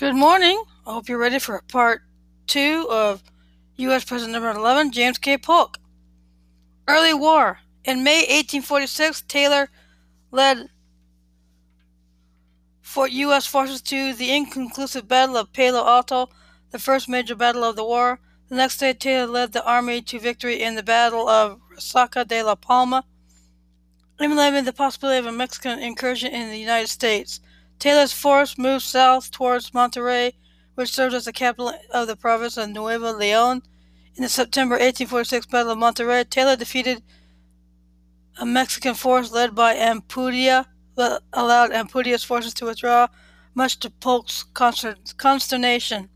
Good morning. I hope you're ready for part two of U.S. President number 11, James K. Polk. Early War. In May 1846, Taylor led U.S. forces to the inconclusive Battle of Palo Alto, the first major battle of the war. The next day, Taylor led the army to victory in the Battle of Resaca de la Palma, eliminating the possibility of a Mexican incursion in the United States. Taylor's force moved south towards Monterrey, which served as the capital of the province of Nuevo Leon. In the September 1846 Battle of Monterrey, Taylor defeated a Mexican force led by Ampudia, but allowed Ampudia's forces to withdraw, much to Polk's consternation.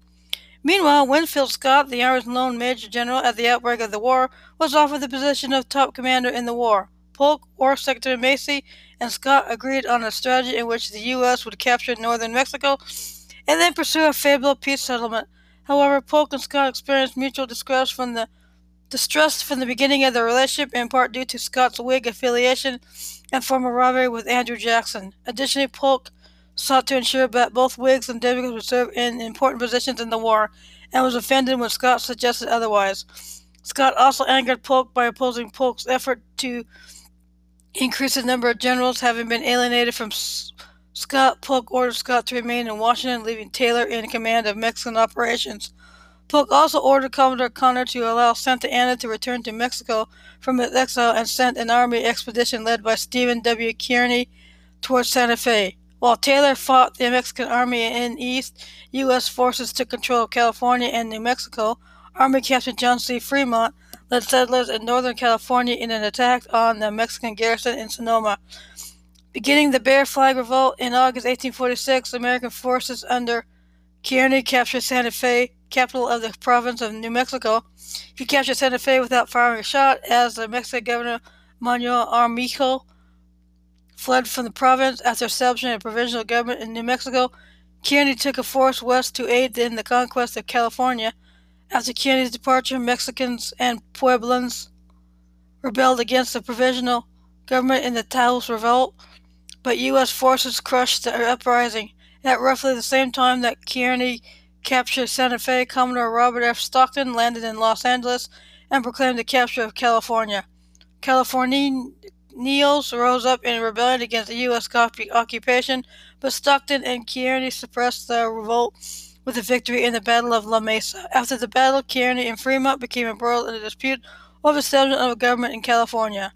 Meanwhile, Winfield Scott, the Army's lone major general at the outbreak of the war, was offered the position of top commander in the war. Polk, War Secretary Marcy, and Scott agreed on a strategy in which the U.S. would capture northern Mexico and then pursue a favorable peace settlement. However, Polk and Scott experienced mutual distrust from the distrust from the beginning of their relationship, in part due to Scott's Whig affiliation and former rivalry with Andrew Jackson. Additionally, Polk sought to ensure that both Whigs and Democrats would serve in important positions in the war, and was offended when Scott suggested otherwise. Scott also angered Polk by opposing Polk's effort to increase the number of generals having been alienated from Scott. Polk ordered Scott to remain in Washington, leaving Taylor in command of Mexican operations. Polk also ordered Commodore Conner to allow Santa Anna to return to Mexico from its exile and sent an army expedition led by Stephen W. Kearny towards Santa Fe. While Taylor fought the Mexican army in east, U.S. forces took control of California and New Mexico. Army Captain John C. Fremont led settlers in Northern California in an attack on the Mexican garrison in Sonoma. Beginning the Bear Flag Revolt in August 1846, American forces under Kearny captured Santa Fe, capital of the province of New Mexico. He captured Santa Fe without firing a shot as the Mexican governor Manuel Armijo fled from the province after establishing a provisional government in New Mexico. Kearny took a force west to aid in the conquest of California. After Kearny's departure, Mexicans and Pueblans rebelled against the provisional government in the Taos Revolt, but U.S. forces crushed the uprising. At roughly the same time that Kearny captured Santa Fe, Commodore Robert F. Stockton landed in Los Angeles and proclaimed the capture of California. Californians rose up in rebellion against the U.S. occupation, but Stockton and Kearny suppressed the revolt with a victory in the Battle of La Mesa. After the battle, Kearny and Fremont became embroiled in a dispute over the establishment of a government in California.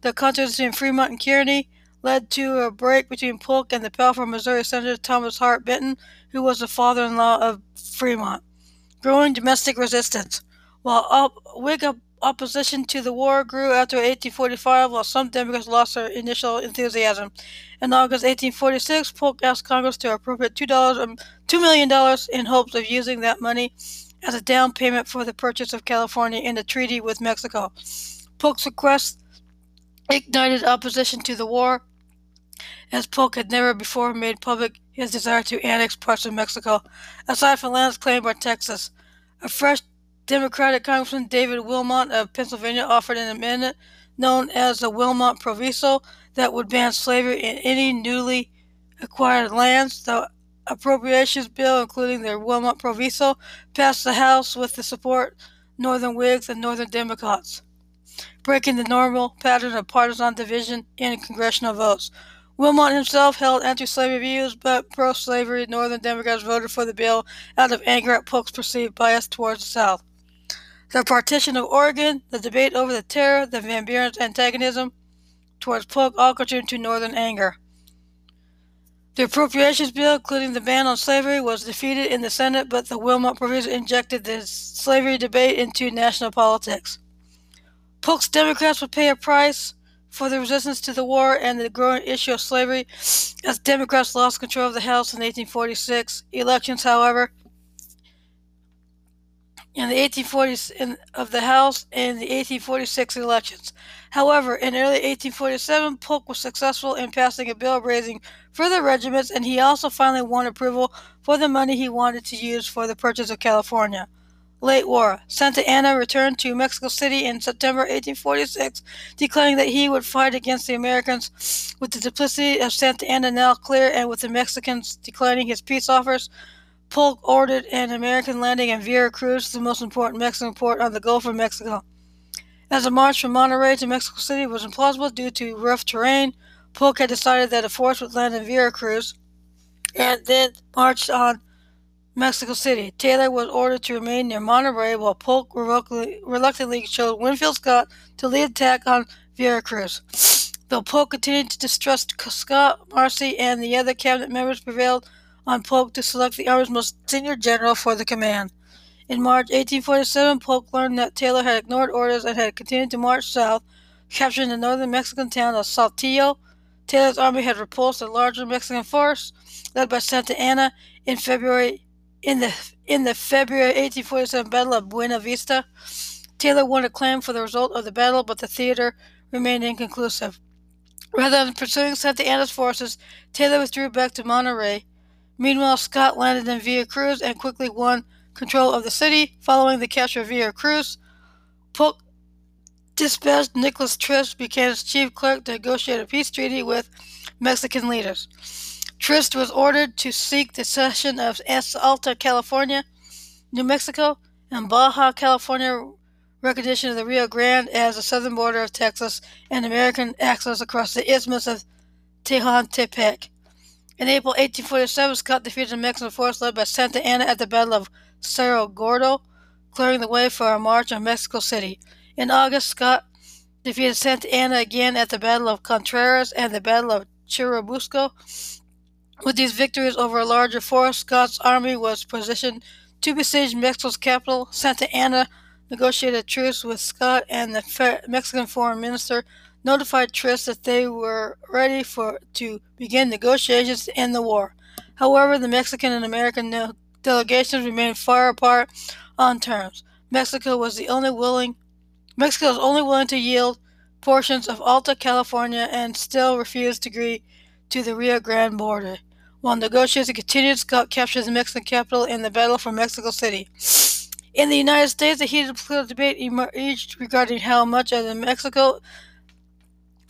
The contest between Fremont and Kearny led to a break between Polk and the powerful Missouri Senator Thomas Hart Benton, who was the father-in-law of Fremont. Growing domestic resistance. While Whig opposition to the war grew after 1845, while some Democrats lost their initial enthusiasm. In August 1846, Polk asked Congress to appropriate $2 um, $2 million in hopes of using that money as a down payment for the purchase of California in a treaty with Mexico. Polk's request ignited opposition to the war, as Polk had never before made public his desire to annex parts of Mexico, aside from lands claimed by Texas. A fresh Democratic Congressman David Wilmot of Pennsylvania offered an amendment known as the Wilmot Proviso that would ban slavery in any newly acquired lands. The appropriations bill, including the Wilmot Proviso, passed the House with the support of Northern Whigs and Northern Democrats, breaking the normal pattern of partisan division in congressional votes. Wilmot himself held anti-slavery views, but pro-slavery Northern Democrats voted for the bill out of anger at Polk's perceived bias towards the South. The partition of Oregon, the debate over the terror, the Van Buren's antagonism towards Polk all contributed to Northern anger. The appropriations bill, including the ban on slavery, was defeated in the Senate, but the Wilmot proviso injected the slavery debate into national politics. Polk's Democrats would pay a price for the resistance to the war and the growing issue of slavery as Democrats lost control of the House in 1846. Elections, however, in the 1840s in, of the House and the 1846 elections. However, in early 1847, Polk was successful in passing a bill raising further regiments, and he also finally won approval for the money he wanted to use for the purchase of California. Late war. Santa Anna returned to Mexico City in September 1846, declaring that he would fight against the Americans with the duplicity of Santa Anna now clear and with the Mexicans declining his peace offers. Polk ordered an American landing in Veracruz, the most important Mexican port on the Gulf of Mexico. As a march from Monterrey to Mexico City was implausible due to rough terrain, Polk had decided that a force would land in Veracruz and then marched on Mexico City. Taylor was ordered to remain near Monterrey while Polk reluctantly chose Winfield Scott to lead the attack on Veracruz. Though Polk continued to distrust Scott, Marcy, and the other cabinet members prevailed on Polk to select the Army's most senior general for the command. In March 1847, Polk learned that Taylor had ignored orders and had continued to march south, capturing the northern Mexican town of Saltillo. Taylor's army had repulsed a larger Mexican force, led by Santa Anna, in February in the in the February 1847 Battle of Buena Vista. Taylor won acclaim for the result of the battle, but the theater remained inconclusive. Rather than pursuing Santa Anna's forces, Taylor withdrew back to Monterrey. Meanwhile, Scott landed in Veracruz and quickly won control of the city. Following the capture of Veracruz, Polk dispatched Nicholas Trist became its chief clerk to negotiate a peace treaty with Mexican leaders. Trist was ordered to seek the cession of Alta California, New Mexico, and Baja California recognition of the Rio Grande as the southern border of Texas and American access across the Isthmus of Tehuantepec. In April 1847, Scott defeated a Mexican force led by Santa Anna at the Battle of Cerro Gordo, clearing the way for a march on Mexico City. In August, Scott defeated Santa Anna again at the Battle of Contreras and the Battle of Churubusco, with these victories over a larger force, Scott's army was positioned to besiege Mexico's capital. Santa Anna negotiated a truce with Scott, and the Mexican foreign minister notified Trist that they were ready for to begin negotiations to end the war. However, the Mexican and American delegations remained far apart on terms. Mexico was the only willing Mexico was only willing to yield portions of Alta California and still refused to agree to the Rio Grande border. While negotiations continued, Scott captured the Mexican capital in the Battle for Mexico City. In the United States, a heated political debate emerged regarding how much of the Mexico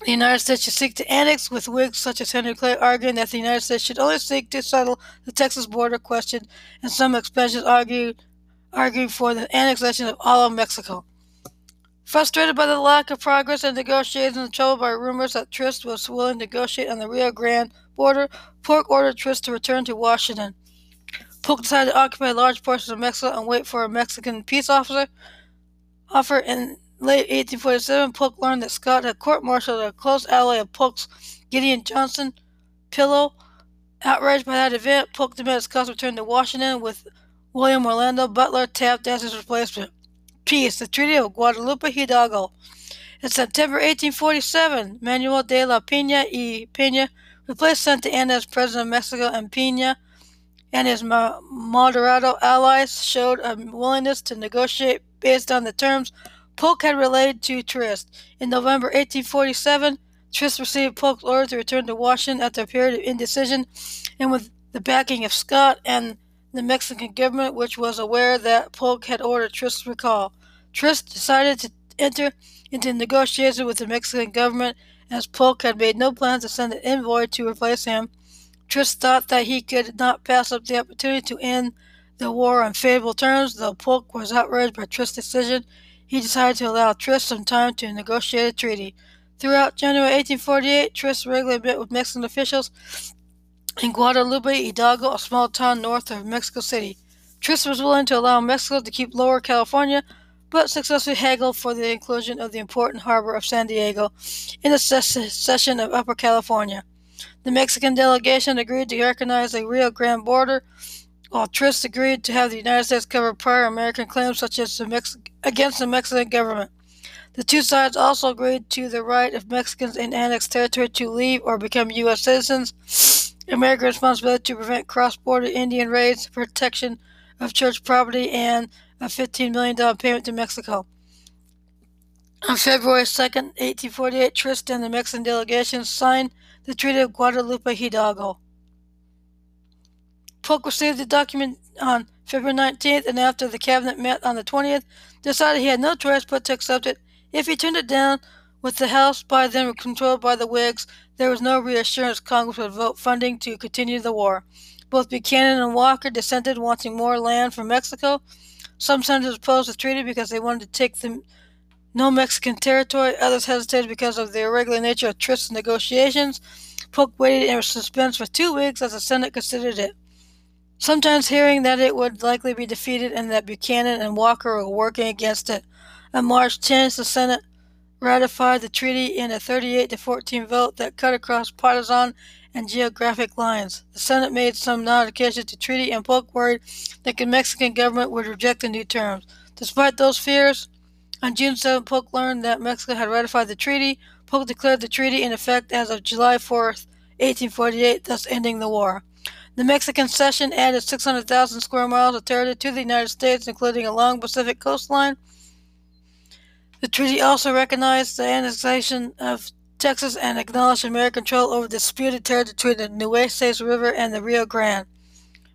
the United States should seek to annex, with Whigs such as Henry Clay arguing that the United States should only seek to settle the Texas border question, and some expansionists argued, arguing for the annexation of all of Mexico. Frustrated by the lack of progress in negotiations and troubled by rumors that Trist was willing to negotiate on the Rio Grande border, Polk ordered Trist to return to Washington. Polk decided to occupy large portions of Mexico and wait for a Mexican peace officer offer. In late 1847, Polk learned that Scott had court-martialed a close ally of Polk's, Gideon Johnson, Pillow. Outraged by that event, Polk demanded Scott return to Washington with William Orlando Butler tapped as his replacement. Peace, the Treaty of Guadalupe Hidalgo. In September 1847, Manuel de la Pena y Pena replaced Santa Anna as president of Mexico, and Pena and his moderado allies showed a willingness to negotiate based on the terms Polk had relayed to Trist. In November 1847, Trist received Polk's order to return to Washington after a period of indecision, and with the backing of Scott and the Mexican government, which was aware that Polk had ordered Trist's recall. Trist decided to enter into negotiations with the Mexican government as Polk had made no plans to send an envoy to replace him, Trist thought that he could not pass up the opportunity to end the war on favorable terms. Though Polk was outraged by Trist's decision, he decided to allow Trist some time to negotiate a treaty. Throughout January 1848, Trist regularly met with Mexican officials in Guadalupe Hidalgo, a small town north of Mexico City. Trist was willing to allow Mexico to keep Lower California, but successfully haggled for the inclusion of the important harbor of San Diego in the cession of Upper California. The Mexican delegation agreed to recognize the Rio Grande border, while Trist agreed to have the United States cover prior American claims such as the Mex- against the Mexican government. The two sides also agreed to the right of Mexicans in annexed territory to leave or become U.S. citizens, American responsibility to prevent cross border Indian raids, protection of church property, and a $15 million payment to Mexico. On February 2, 1848, Trist and the Mexican delegation signed the Treaty of Guadalupe Hidalgo. Polk received the document on February 19th, and after the cabinet met on the 20th, decided he had no choice but to accept it. If he turned it down, with the House by then controlled by the Whigs, there was no reassurance Congress would vote funding to continue the war. Both Buchanan and Walker dissented, wanting more land from Mexico. Some senators opposed the treaty because they wanted to take the no Mexican territory. Others hesitated because of the irregular nature of Trist negotiations. Polk waited in suspense for two weeks as the Senate considered it. Sometimes hearing that it would likely be defeated and that Buchanan and Walker were working against it. On March 10th, the Senate ratified the treaty in a 38 to 14 vote that cut across partisan and geographic lines. The Senate made some modifications to treaty, and Polk worried that the Mexican government would reject the new terms. Despite those fears, on June 7, Polk learned that Mexico had ratified the treaty. Polk declared the treaty in effect as of July 4, 1848, thus ending the war. The Mexican cession added 600,000 square miles of territory to the United States, including a long Pacific coastline. The treaty also recognized the annexation of Texas and acknowledged American control over disputed territory between the Nueces River and the Rio Grande.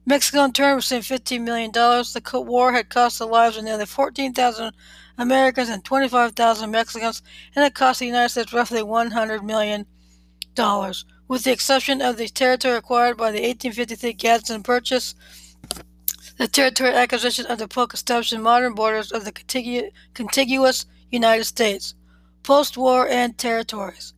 Mexico, in turn, received $15 million. The war had cost the lives of nearly 14,000 Americans and 25,000 Mexicans, and it cost the United States roughly $100 million. With the exception of the territory acquired by the 1853 Gadsden Purchase, the territory acquisition of the Polk established modern borders of the contigu- contiguous United States, post war and territories.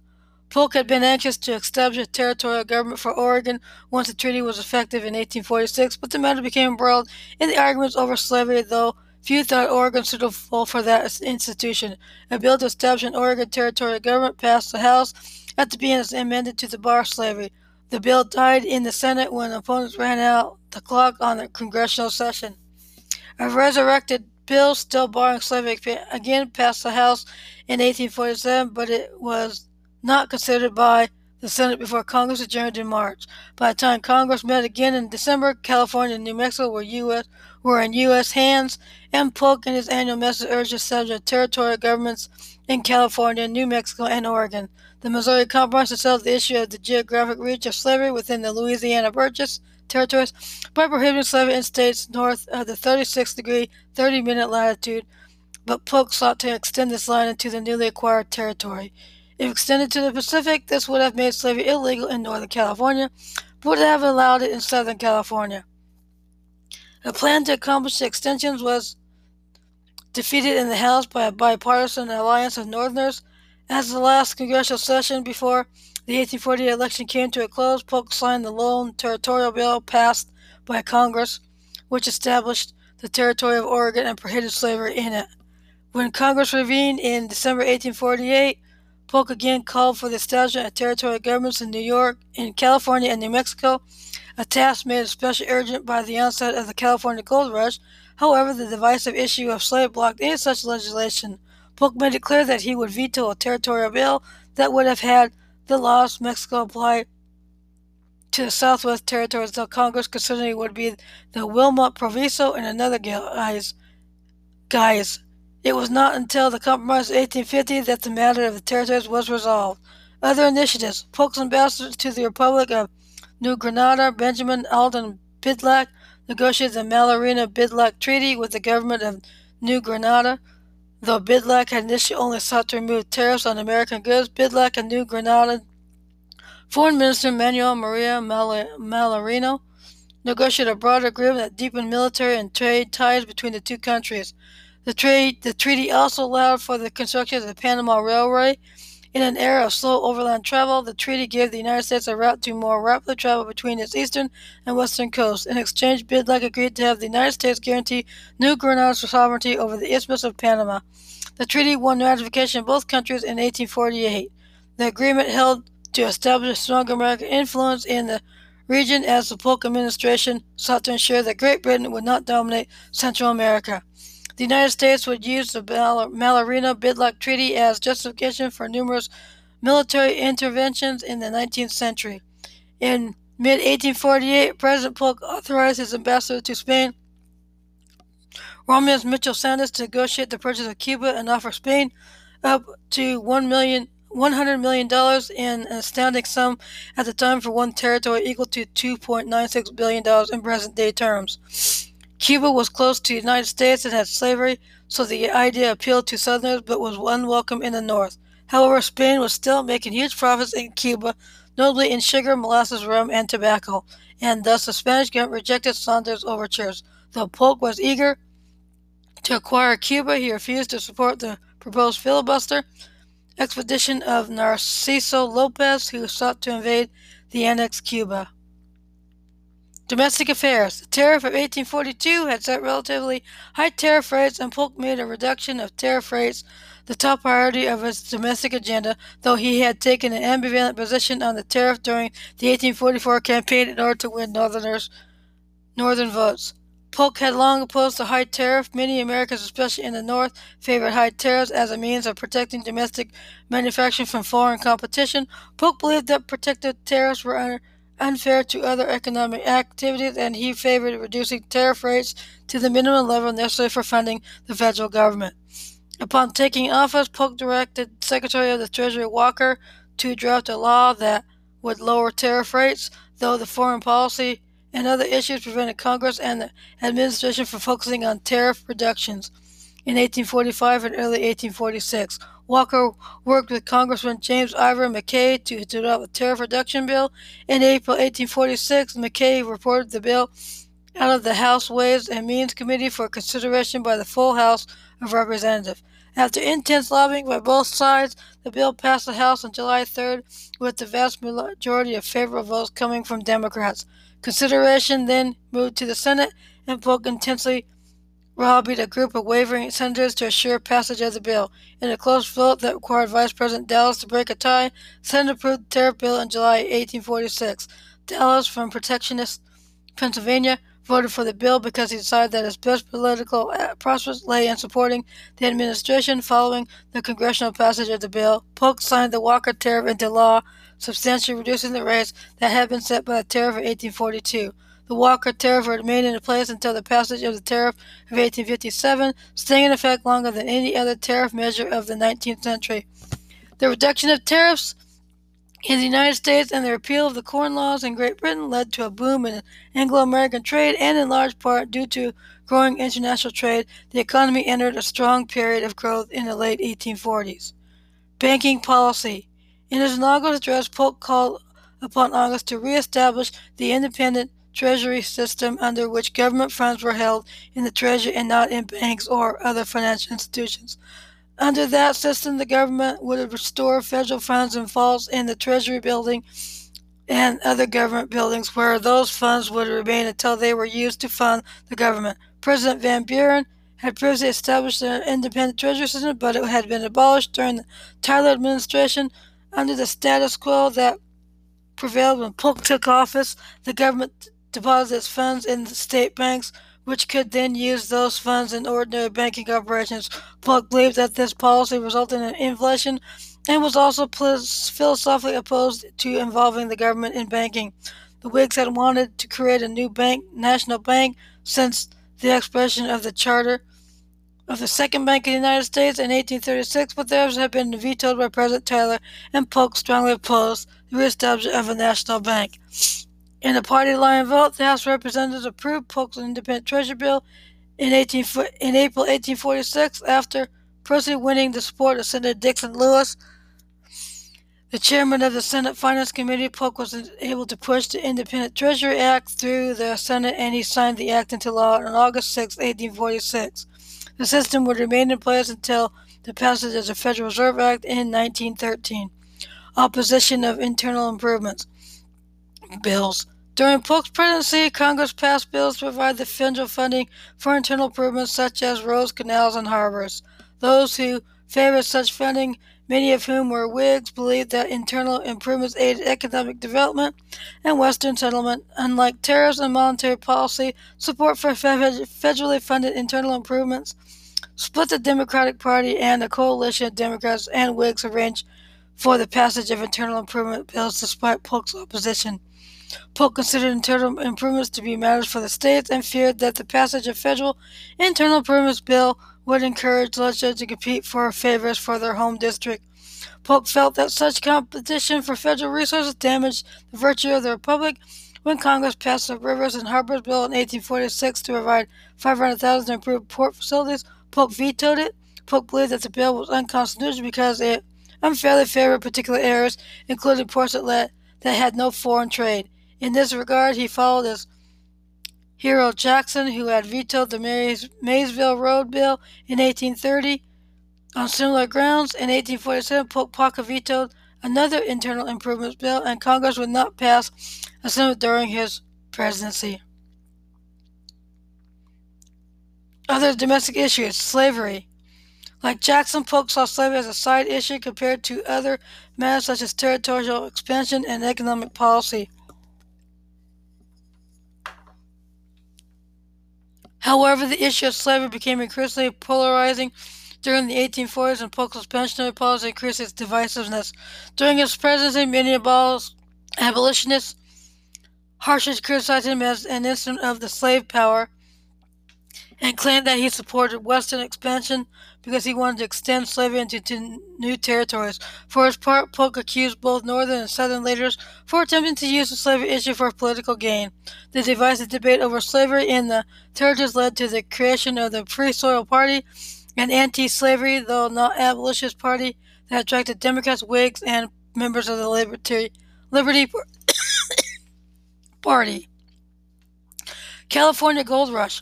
Polk had been anxious to establish a territorial government for Oregon once the treaty was effective in 1846, but the matter became embroiled in the arguments over slavery, though few thought Oregon suitable for that institution. A bill to establish an Oregon territorial government passed the House the beginning as amended to the bar slavery. The bill died in the Senate when opponents ran out the clock on the congressional session. A resurrected bill still barring slavery again passed the House in 1847, but it was not considered by the Senate before Congress adjourned in March. By the time Congress met again in December, California and New Mexico were U.S. were in U.S. hands, and Polk in his annual message urged establishing territorial governments in California, New Mexico, and Oregon. The Missouri Compromise settled the issue of the geographic reach of slavery within the Louisiana Purchase territories by prohibiting slavery in states north of the 36 degree 30 minute latitude, but Polk sought to extend this line into the newly acquired territory. If extended to the Pacific, this would have made slavery illegal in Northern California, but would have allowed it in Southern California. A plan to accomplish the extensions was defeated in the House by a bipartisan alliance of Northerners. As the last congressional session before the 1848 election came to a close, Polk signed the lone territorial bill passed by Congress, which established the territory of Oregon and prohibited slavery in it. When Congress reconvened in December 1848, Polk again called for the establishment of territorial governments in New York, in California, and New Mexico, a task made especially urgent by the onset of the California Gold Rush. However, the divisive issue of slavery blocked any such legislation. Polk made it clear that he would veto a territorial bill that would have had the laws Mexico apply to the Southwest Territories until Congress considered it would be the Wilmot Proviso and another guise. guise. It was not until the Compromise of 1850 that the matter of the territories was resolved. Other initiatives. Polk's ambassador to the Republic of New Granada, Benjamin Alden Bidlack, negotiated the Mallarino-Bidlack Treaty with the government of New Granada. Though Bidlack had initially only sought to remove tariffs on American goods, Bidlack and New Granada Foreign Minister Manuel Maria Mallarino negotiated a broader agreement that deepened military and trade ties between the two countries. The, trade, the treaty also allowed for the construction of the Panama Railway. In an era of slow overland travel, the treaty gave the United States a route to more rapidly travel between its eastern and western coasts. In exchange, Bidlack agreed to have the United States guarantee New Granada's sovereignty over the Isthmus of Panama. The treaty won ratification in both countries in 1848. The agreement held to establish a stronger American influence in the region as the Polk administration sought to ensure that Great Britain would not dominate Central America. The United States would use the Mallarino-Bidlack Treaty as justification for numerous military interventions in the 19th century. In mid-1848, President Polk authorized his ambassador to Spain, Romulus Mitchell Saunders, to negotiate the purchase of Cuba and offer Spain up to one million, $100 million in an astounding sum at the time for one territory equal to $2.96 billion in present day terms. Cuba was close to the United States and had slavery, so the idea appealed to Southerners but was unwelcome in the North. However, Spain was still making huge profits in Cuba, notably in sugar, molasses, rum, and tobacco, and thus the Spanish government rejected Saunders' overtures. Though Polk was eager to acquire Cuba, he refused to support the proposed filibuster expedition of Narciso Lopez, who sought to invade the annexed Cuba. Domestic affairs. The tariff of 1842 had set relatively high tariff rates, and Polk made a reduction of tariff rates the top priority of his domestic agenda, though he had taken an ambivalent position on the tariff during the 1844 campaign in order to win Northerners, Northern votes. Polk had long opposed the high tariff. Many Americans, especially in the North, favored high tariffs as a means of protecting domestic manufacturing from foreign competition. Polk believed that protective tariffs were unfair to other economic activities, and he favored reducing tariff rates to the minimum level necessary for funding the federal government. Upon taking office, Polk directed Secretary of the Treasury Walker to draft a law that would lower tariff rates, though the foreign policy and other issues prevented Congress and the administration from focusing on tariff reductions. In 1845 and early 1846, Walker worked with Congressman James Iver McKay to develop a tariff reduction bill. In April 1846, McKay reported the bill out of the House Ways and Means Committee for consideration by the full House of Representatives. After intense lobbying by both sides, the bill passed the House on July 3rd with the vast majority of favorable votes coming from Democrats. Consideration then moved to the Senate, and Polk intensely lobbied a group of wavering senators to assure passage of the bill. In a close vote that required Vice President Dallas to break a tie, Senate approved the tariff bill in July 1846. Dallas, from protectionist Pennsylvania, voted for the bill because he decided that his best political uh, prospects lay in supporting the administration following the congressional passage of the bill. Polk signed the Walker tariff into law, substantially reducing the rates that had been set by the tariff of 1842. The Walker Tariff remained in place until the passage of the Tariff of 1857, staying in effect longer than any other tariff measure of the 19th century. The reduction of tariffs in the United States and the repeal of the Corn Laws in Great Britain led to a boom in Anglo American trade, and in large part due to growing international trade, the economy entered a strong period of growth in the late 1840s. Banking policy. In his inaugural address, Polk called upon Congress to reestablish the independent treasury system under which government funds were held in the treasury and not in banks or other financial institutions. Under that system, the government would restore federal funds and vaults in the Treasury building and other government buildings where those funds would remain until they were used to fund the government. President Van Buren had previously established an independent treasury system, but it had been abolished during the Tyler administration under the status quo that prevailed when Polk took office. The government deposits funds in state banks which could then use those funds in ordinary banking operations. Polk believed that this policy resulted in inflation and was also philosophically opposed to involving the government in banking. The Whigs had wanted to create a new bank, national bank, since the expiration of the charter of the Second Bank of the United States in 1836, but theirs had been vetoed by President Tyler, and Polk strongly opposed the reestablishment of a national bank. In a party line vote, the House of Representatives approved Polk's independent treasury bill in, 18, in April 1846 after personally winning the support of Senator Dixon Lewis. The chairman of the Senate Finance Committee, Polk was able to push the Independent Treasury Act through the Senate and he signed the act into law on August 6, 1846. The system would remain in place until the passage of the Federal Reserve Act in 1913. Opposition of internal improvements bills. During Polk's presidency, Congress passed bills to provide the federal funding for internal improvements such as roads, canals, and harbors. Those who favored such funding, many of whom were Whigs, believed that internal improvements aided economic development and Western settlement. Unlike tariffs and monetary policy, support for federally funded internal improvements split the Democratic Party, and a coalition of Democrats and Whigs arranged for the passage of internal improvement bills despite Polk's opposition. Polk considered internal improvements to be matters for the states and feared that the passage of federal internal improvements bill would encourage legislators to compete for favors for their home district. Polk felt that such competition for federal resources damaged the virtue of the republic. When Congress passed the Rivers and Harbors Bill in 1846 to provide 500,000 to improve port facilities, Polk vetoed it. Polk believed that the bill was unconstitutional because it unfairly favored particular areas, including ports that that had no foreign trade. In this regard, he followed his hero Jackson, who had vetoed the Maysville Road Bill in 1830. On similar grounds, in 1847, Polk Baca vetoed another internal improvements bill, and Congress would not pass a Senate during his presidency. Other domestic issues slavery. Like Jackson, Polk saw slavery as a side issue compared to other matters such as territorial expansion and economic policy. However, the issue of slavery became increasingly polarizing during the 1840s and Polk's pensionary policy increased its divisiveness. During his presidency, many abolitionists harshly criticized him as an instrument of the slave power and claimed that he supported Western expansion because he wanted to extend slavery into new territories. For his part, Polk accused both Northern and Southern leaders for attempting to use the slavery issue for political gain. The divisive debate over slavery in the territories led to the creation of the Free Soil Party, an anti-slavery, though not abolitionist party that attracted Democrats, Whigs, and members of the Liberty, Liberty Party. California Gold Rush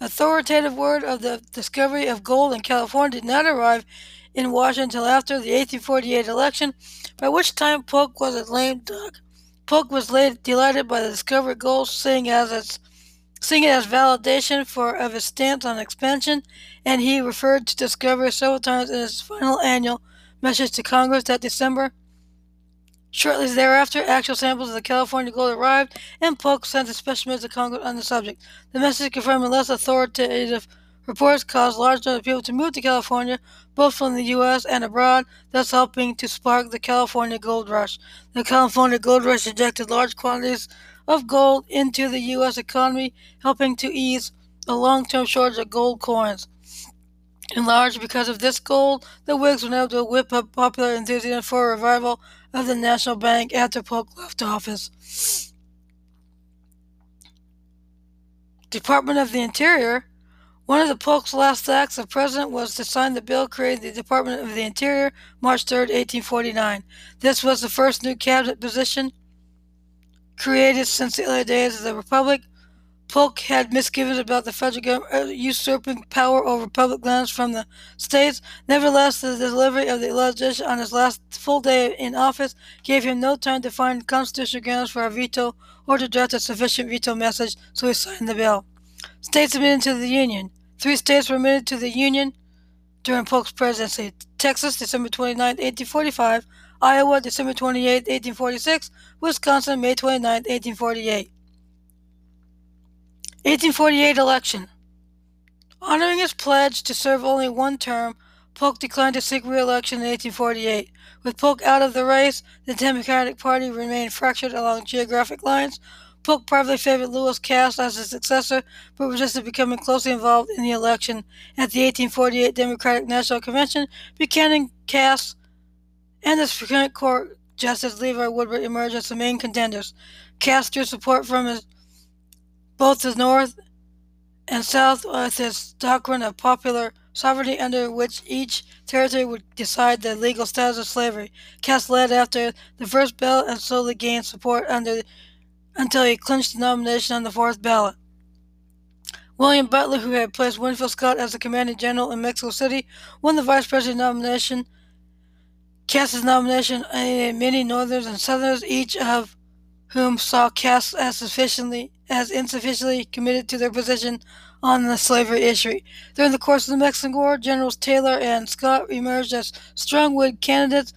authoritative word of the discovery of gold in California did not arrive in Washington until after the 1848 election, by which time Polk was a lame duck. Polk was delighted by the discovery of gold, seeing as its seeing it as validation for of his stance on expansion, and he referred to discovery several times in his final annual message to Congress that December Shortly thereafter, actual samples of the California gold arrived, and Polk sent a special message to Congress on the subject. The message confirming less authoritative reports caused large numbers of people to move to California, both from the U.S. and abroad, thus helping to spark the California gold rush. The California gold rush injected large quantities of gold into the U.S. economy, helping to ease a long-term shortage of gold coins. In large because of this gold, the Whigs were able to whip up popular enthusiasm for a revival of the National Bank after Polk left office. Department of the Interior. One of the Polk's last acts as president was to sign the bill creating the Department of the Interior March 3, 1849. This was the first new cabinet position created since the early days of the Republic. Polk had misgivings about the federal government uh, usurping power over public lands from the states. Nevertheless, the delivery of the legislation on his last full day in office gave him no time to find constitutional grounds for a veto or to draft a sufficient veto message, so he signed the bill. States admitted to the Union. Three states were admitted to the Union during Polk's presidency Texas, December 29, 1845, Iowa, December 28, 1846, Wisconsin, May 29, 1848. 1848 election. Honoring his pledge to serve only one term, Polk declined to seek re-election in 1848. With Polk out of the race, the Democratic Party remained fractured along geographic lines. Polk privately favored Lewis Cass as his successor, but resisted becoming closely involved in the election. At the 1848 Democratic National Convention, Buchanan, Cass, and the Supreme Court Justice Levi Woodbury emerged as the main contenders. Cass drew support from his both the North and South with its doctrine of popular sovereignty under which each territory would decide the legal status of slavery. Cass led after the first ballot and slowly gained support under, until he clinched the nomination on the fourth ballot. William Butler, who had placed Winfield Scott as the commanding general in Mexico City, won the vice president nomination. Cass's nomination and many Northerners and Southerners, each of whom saw Cass as sufficiently as insufficiently committed to their position on the slavery issue. During the course of the Mexican War, Generals Taylor and Scott emerged as strong Whig candidates.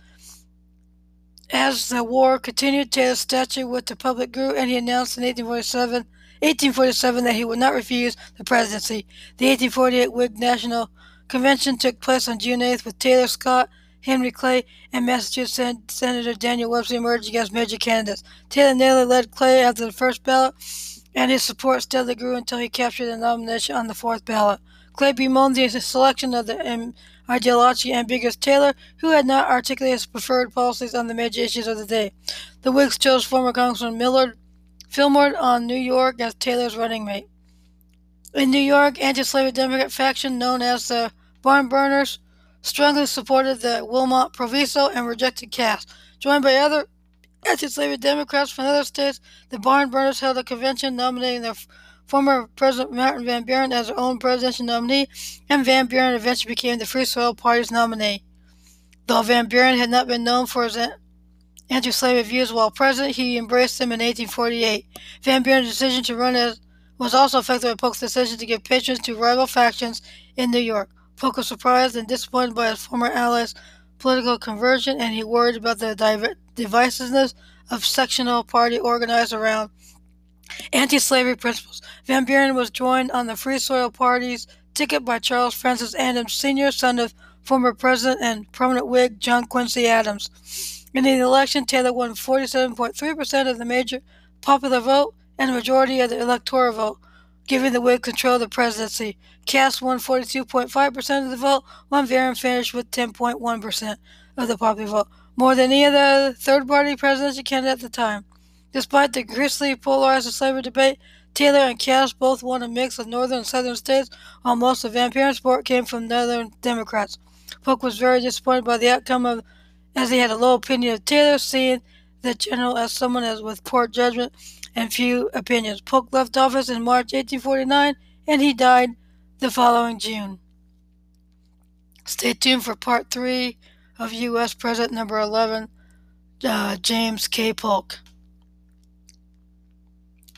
As the war continued, Taylor's stature with the public grew, and he announced in 1847, 1847 that he would not refuse the presidency. The 1848 Whig National Convention took place on June 8th with Taylor, Scott, Henry Clay, and Massachusetts Senator Daniel Webster emerged as major candidates. Taylor narrowly led Clay after the first ballot, and his support steadily grew until he captured the nomination on the fourth ballot. Clay bemoaned the selection of the ideologically ambiguous Taylor, who had not articulated his preferred policies on the major issues of the day. The Whigs chose former Congressman Millard Fillmore on New York as Taylor's running mate. In New York, anti-slavery Democrat faction known as the Barn Burners strongly supported the Wilmot Proviso and rejected Cass. Joined by other anti-slavery Democrats from other states, the barn burners held a convention nominating their former President Martin Van Buren as their own presidential nominee, and Van Buren eventually became the Free Soil Party's nominee. Though Van Buren had not been known for his anti-slavery views while president, he embraced them in 1848. Van Buren's decision to run as was also affected by Polk's decision to give patrons to rival factions in New York. Polk was surprised and disappointed by his former allies' political conversion, and he worried about the divisiveness of sectional party organized around anti-slavery principles. Van Buren was joined on the Free Soil Party's ticket by Charles Francis Adams Sr., son of former president and prominent Whig John Quincy Adams. In the election, Taylor won 47.3% of the major popular vote and a majority of the electoral vote, giving the Whig control of the presidency. Cass won 42.5% of the vote, while Buren finished with 10.1% of the popular vote, more than any other third-party presidential candidate at the time. Despite the grisly polarized slavery debate, Taylor and Cass both won a mix of northern and southern states, while most of Van Buren's support came from northern Democrats. Polk was very disappointed by the outcome of, as he had a low opinion of Taylor, seeing the general as someone as with poor judgment and few opinions. Polk left office in March 1849, and he died the following June. Stay tuned for part three of U.S. President number 11, uh, James K. Polk.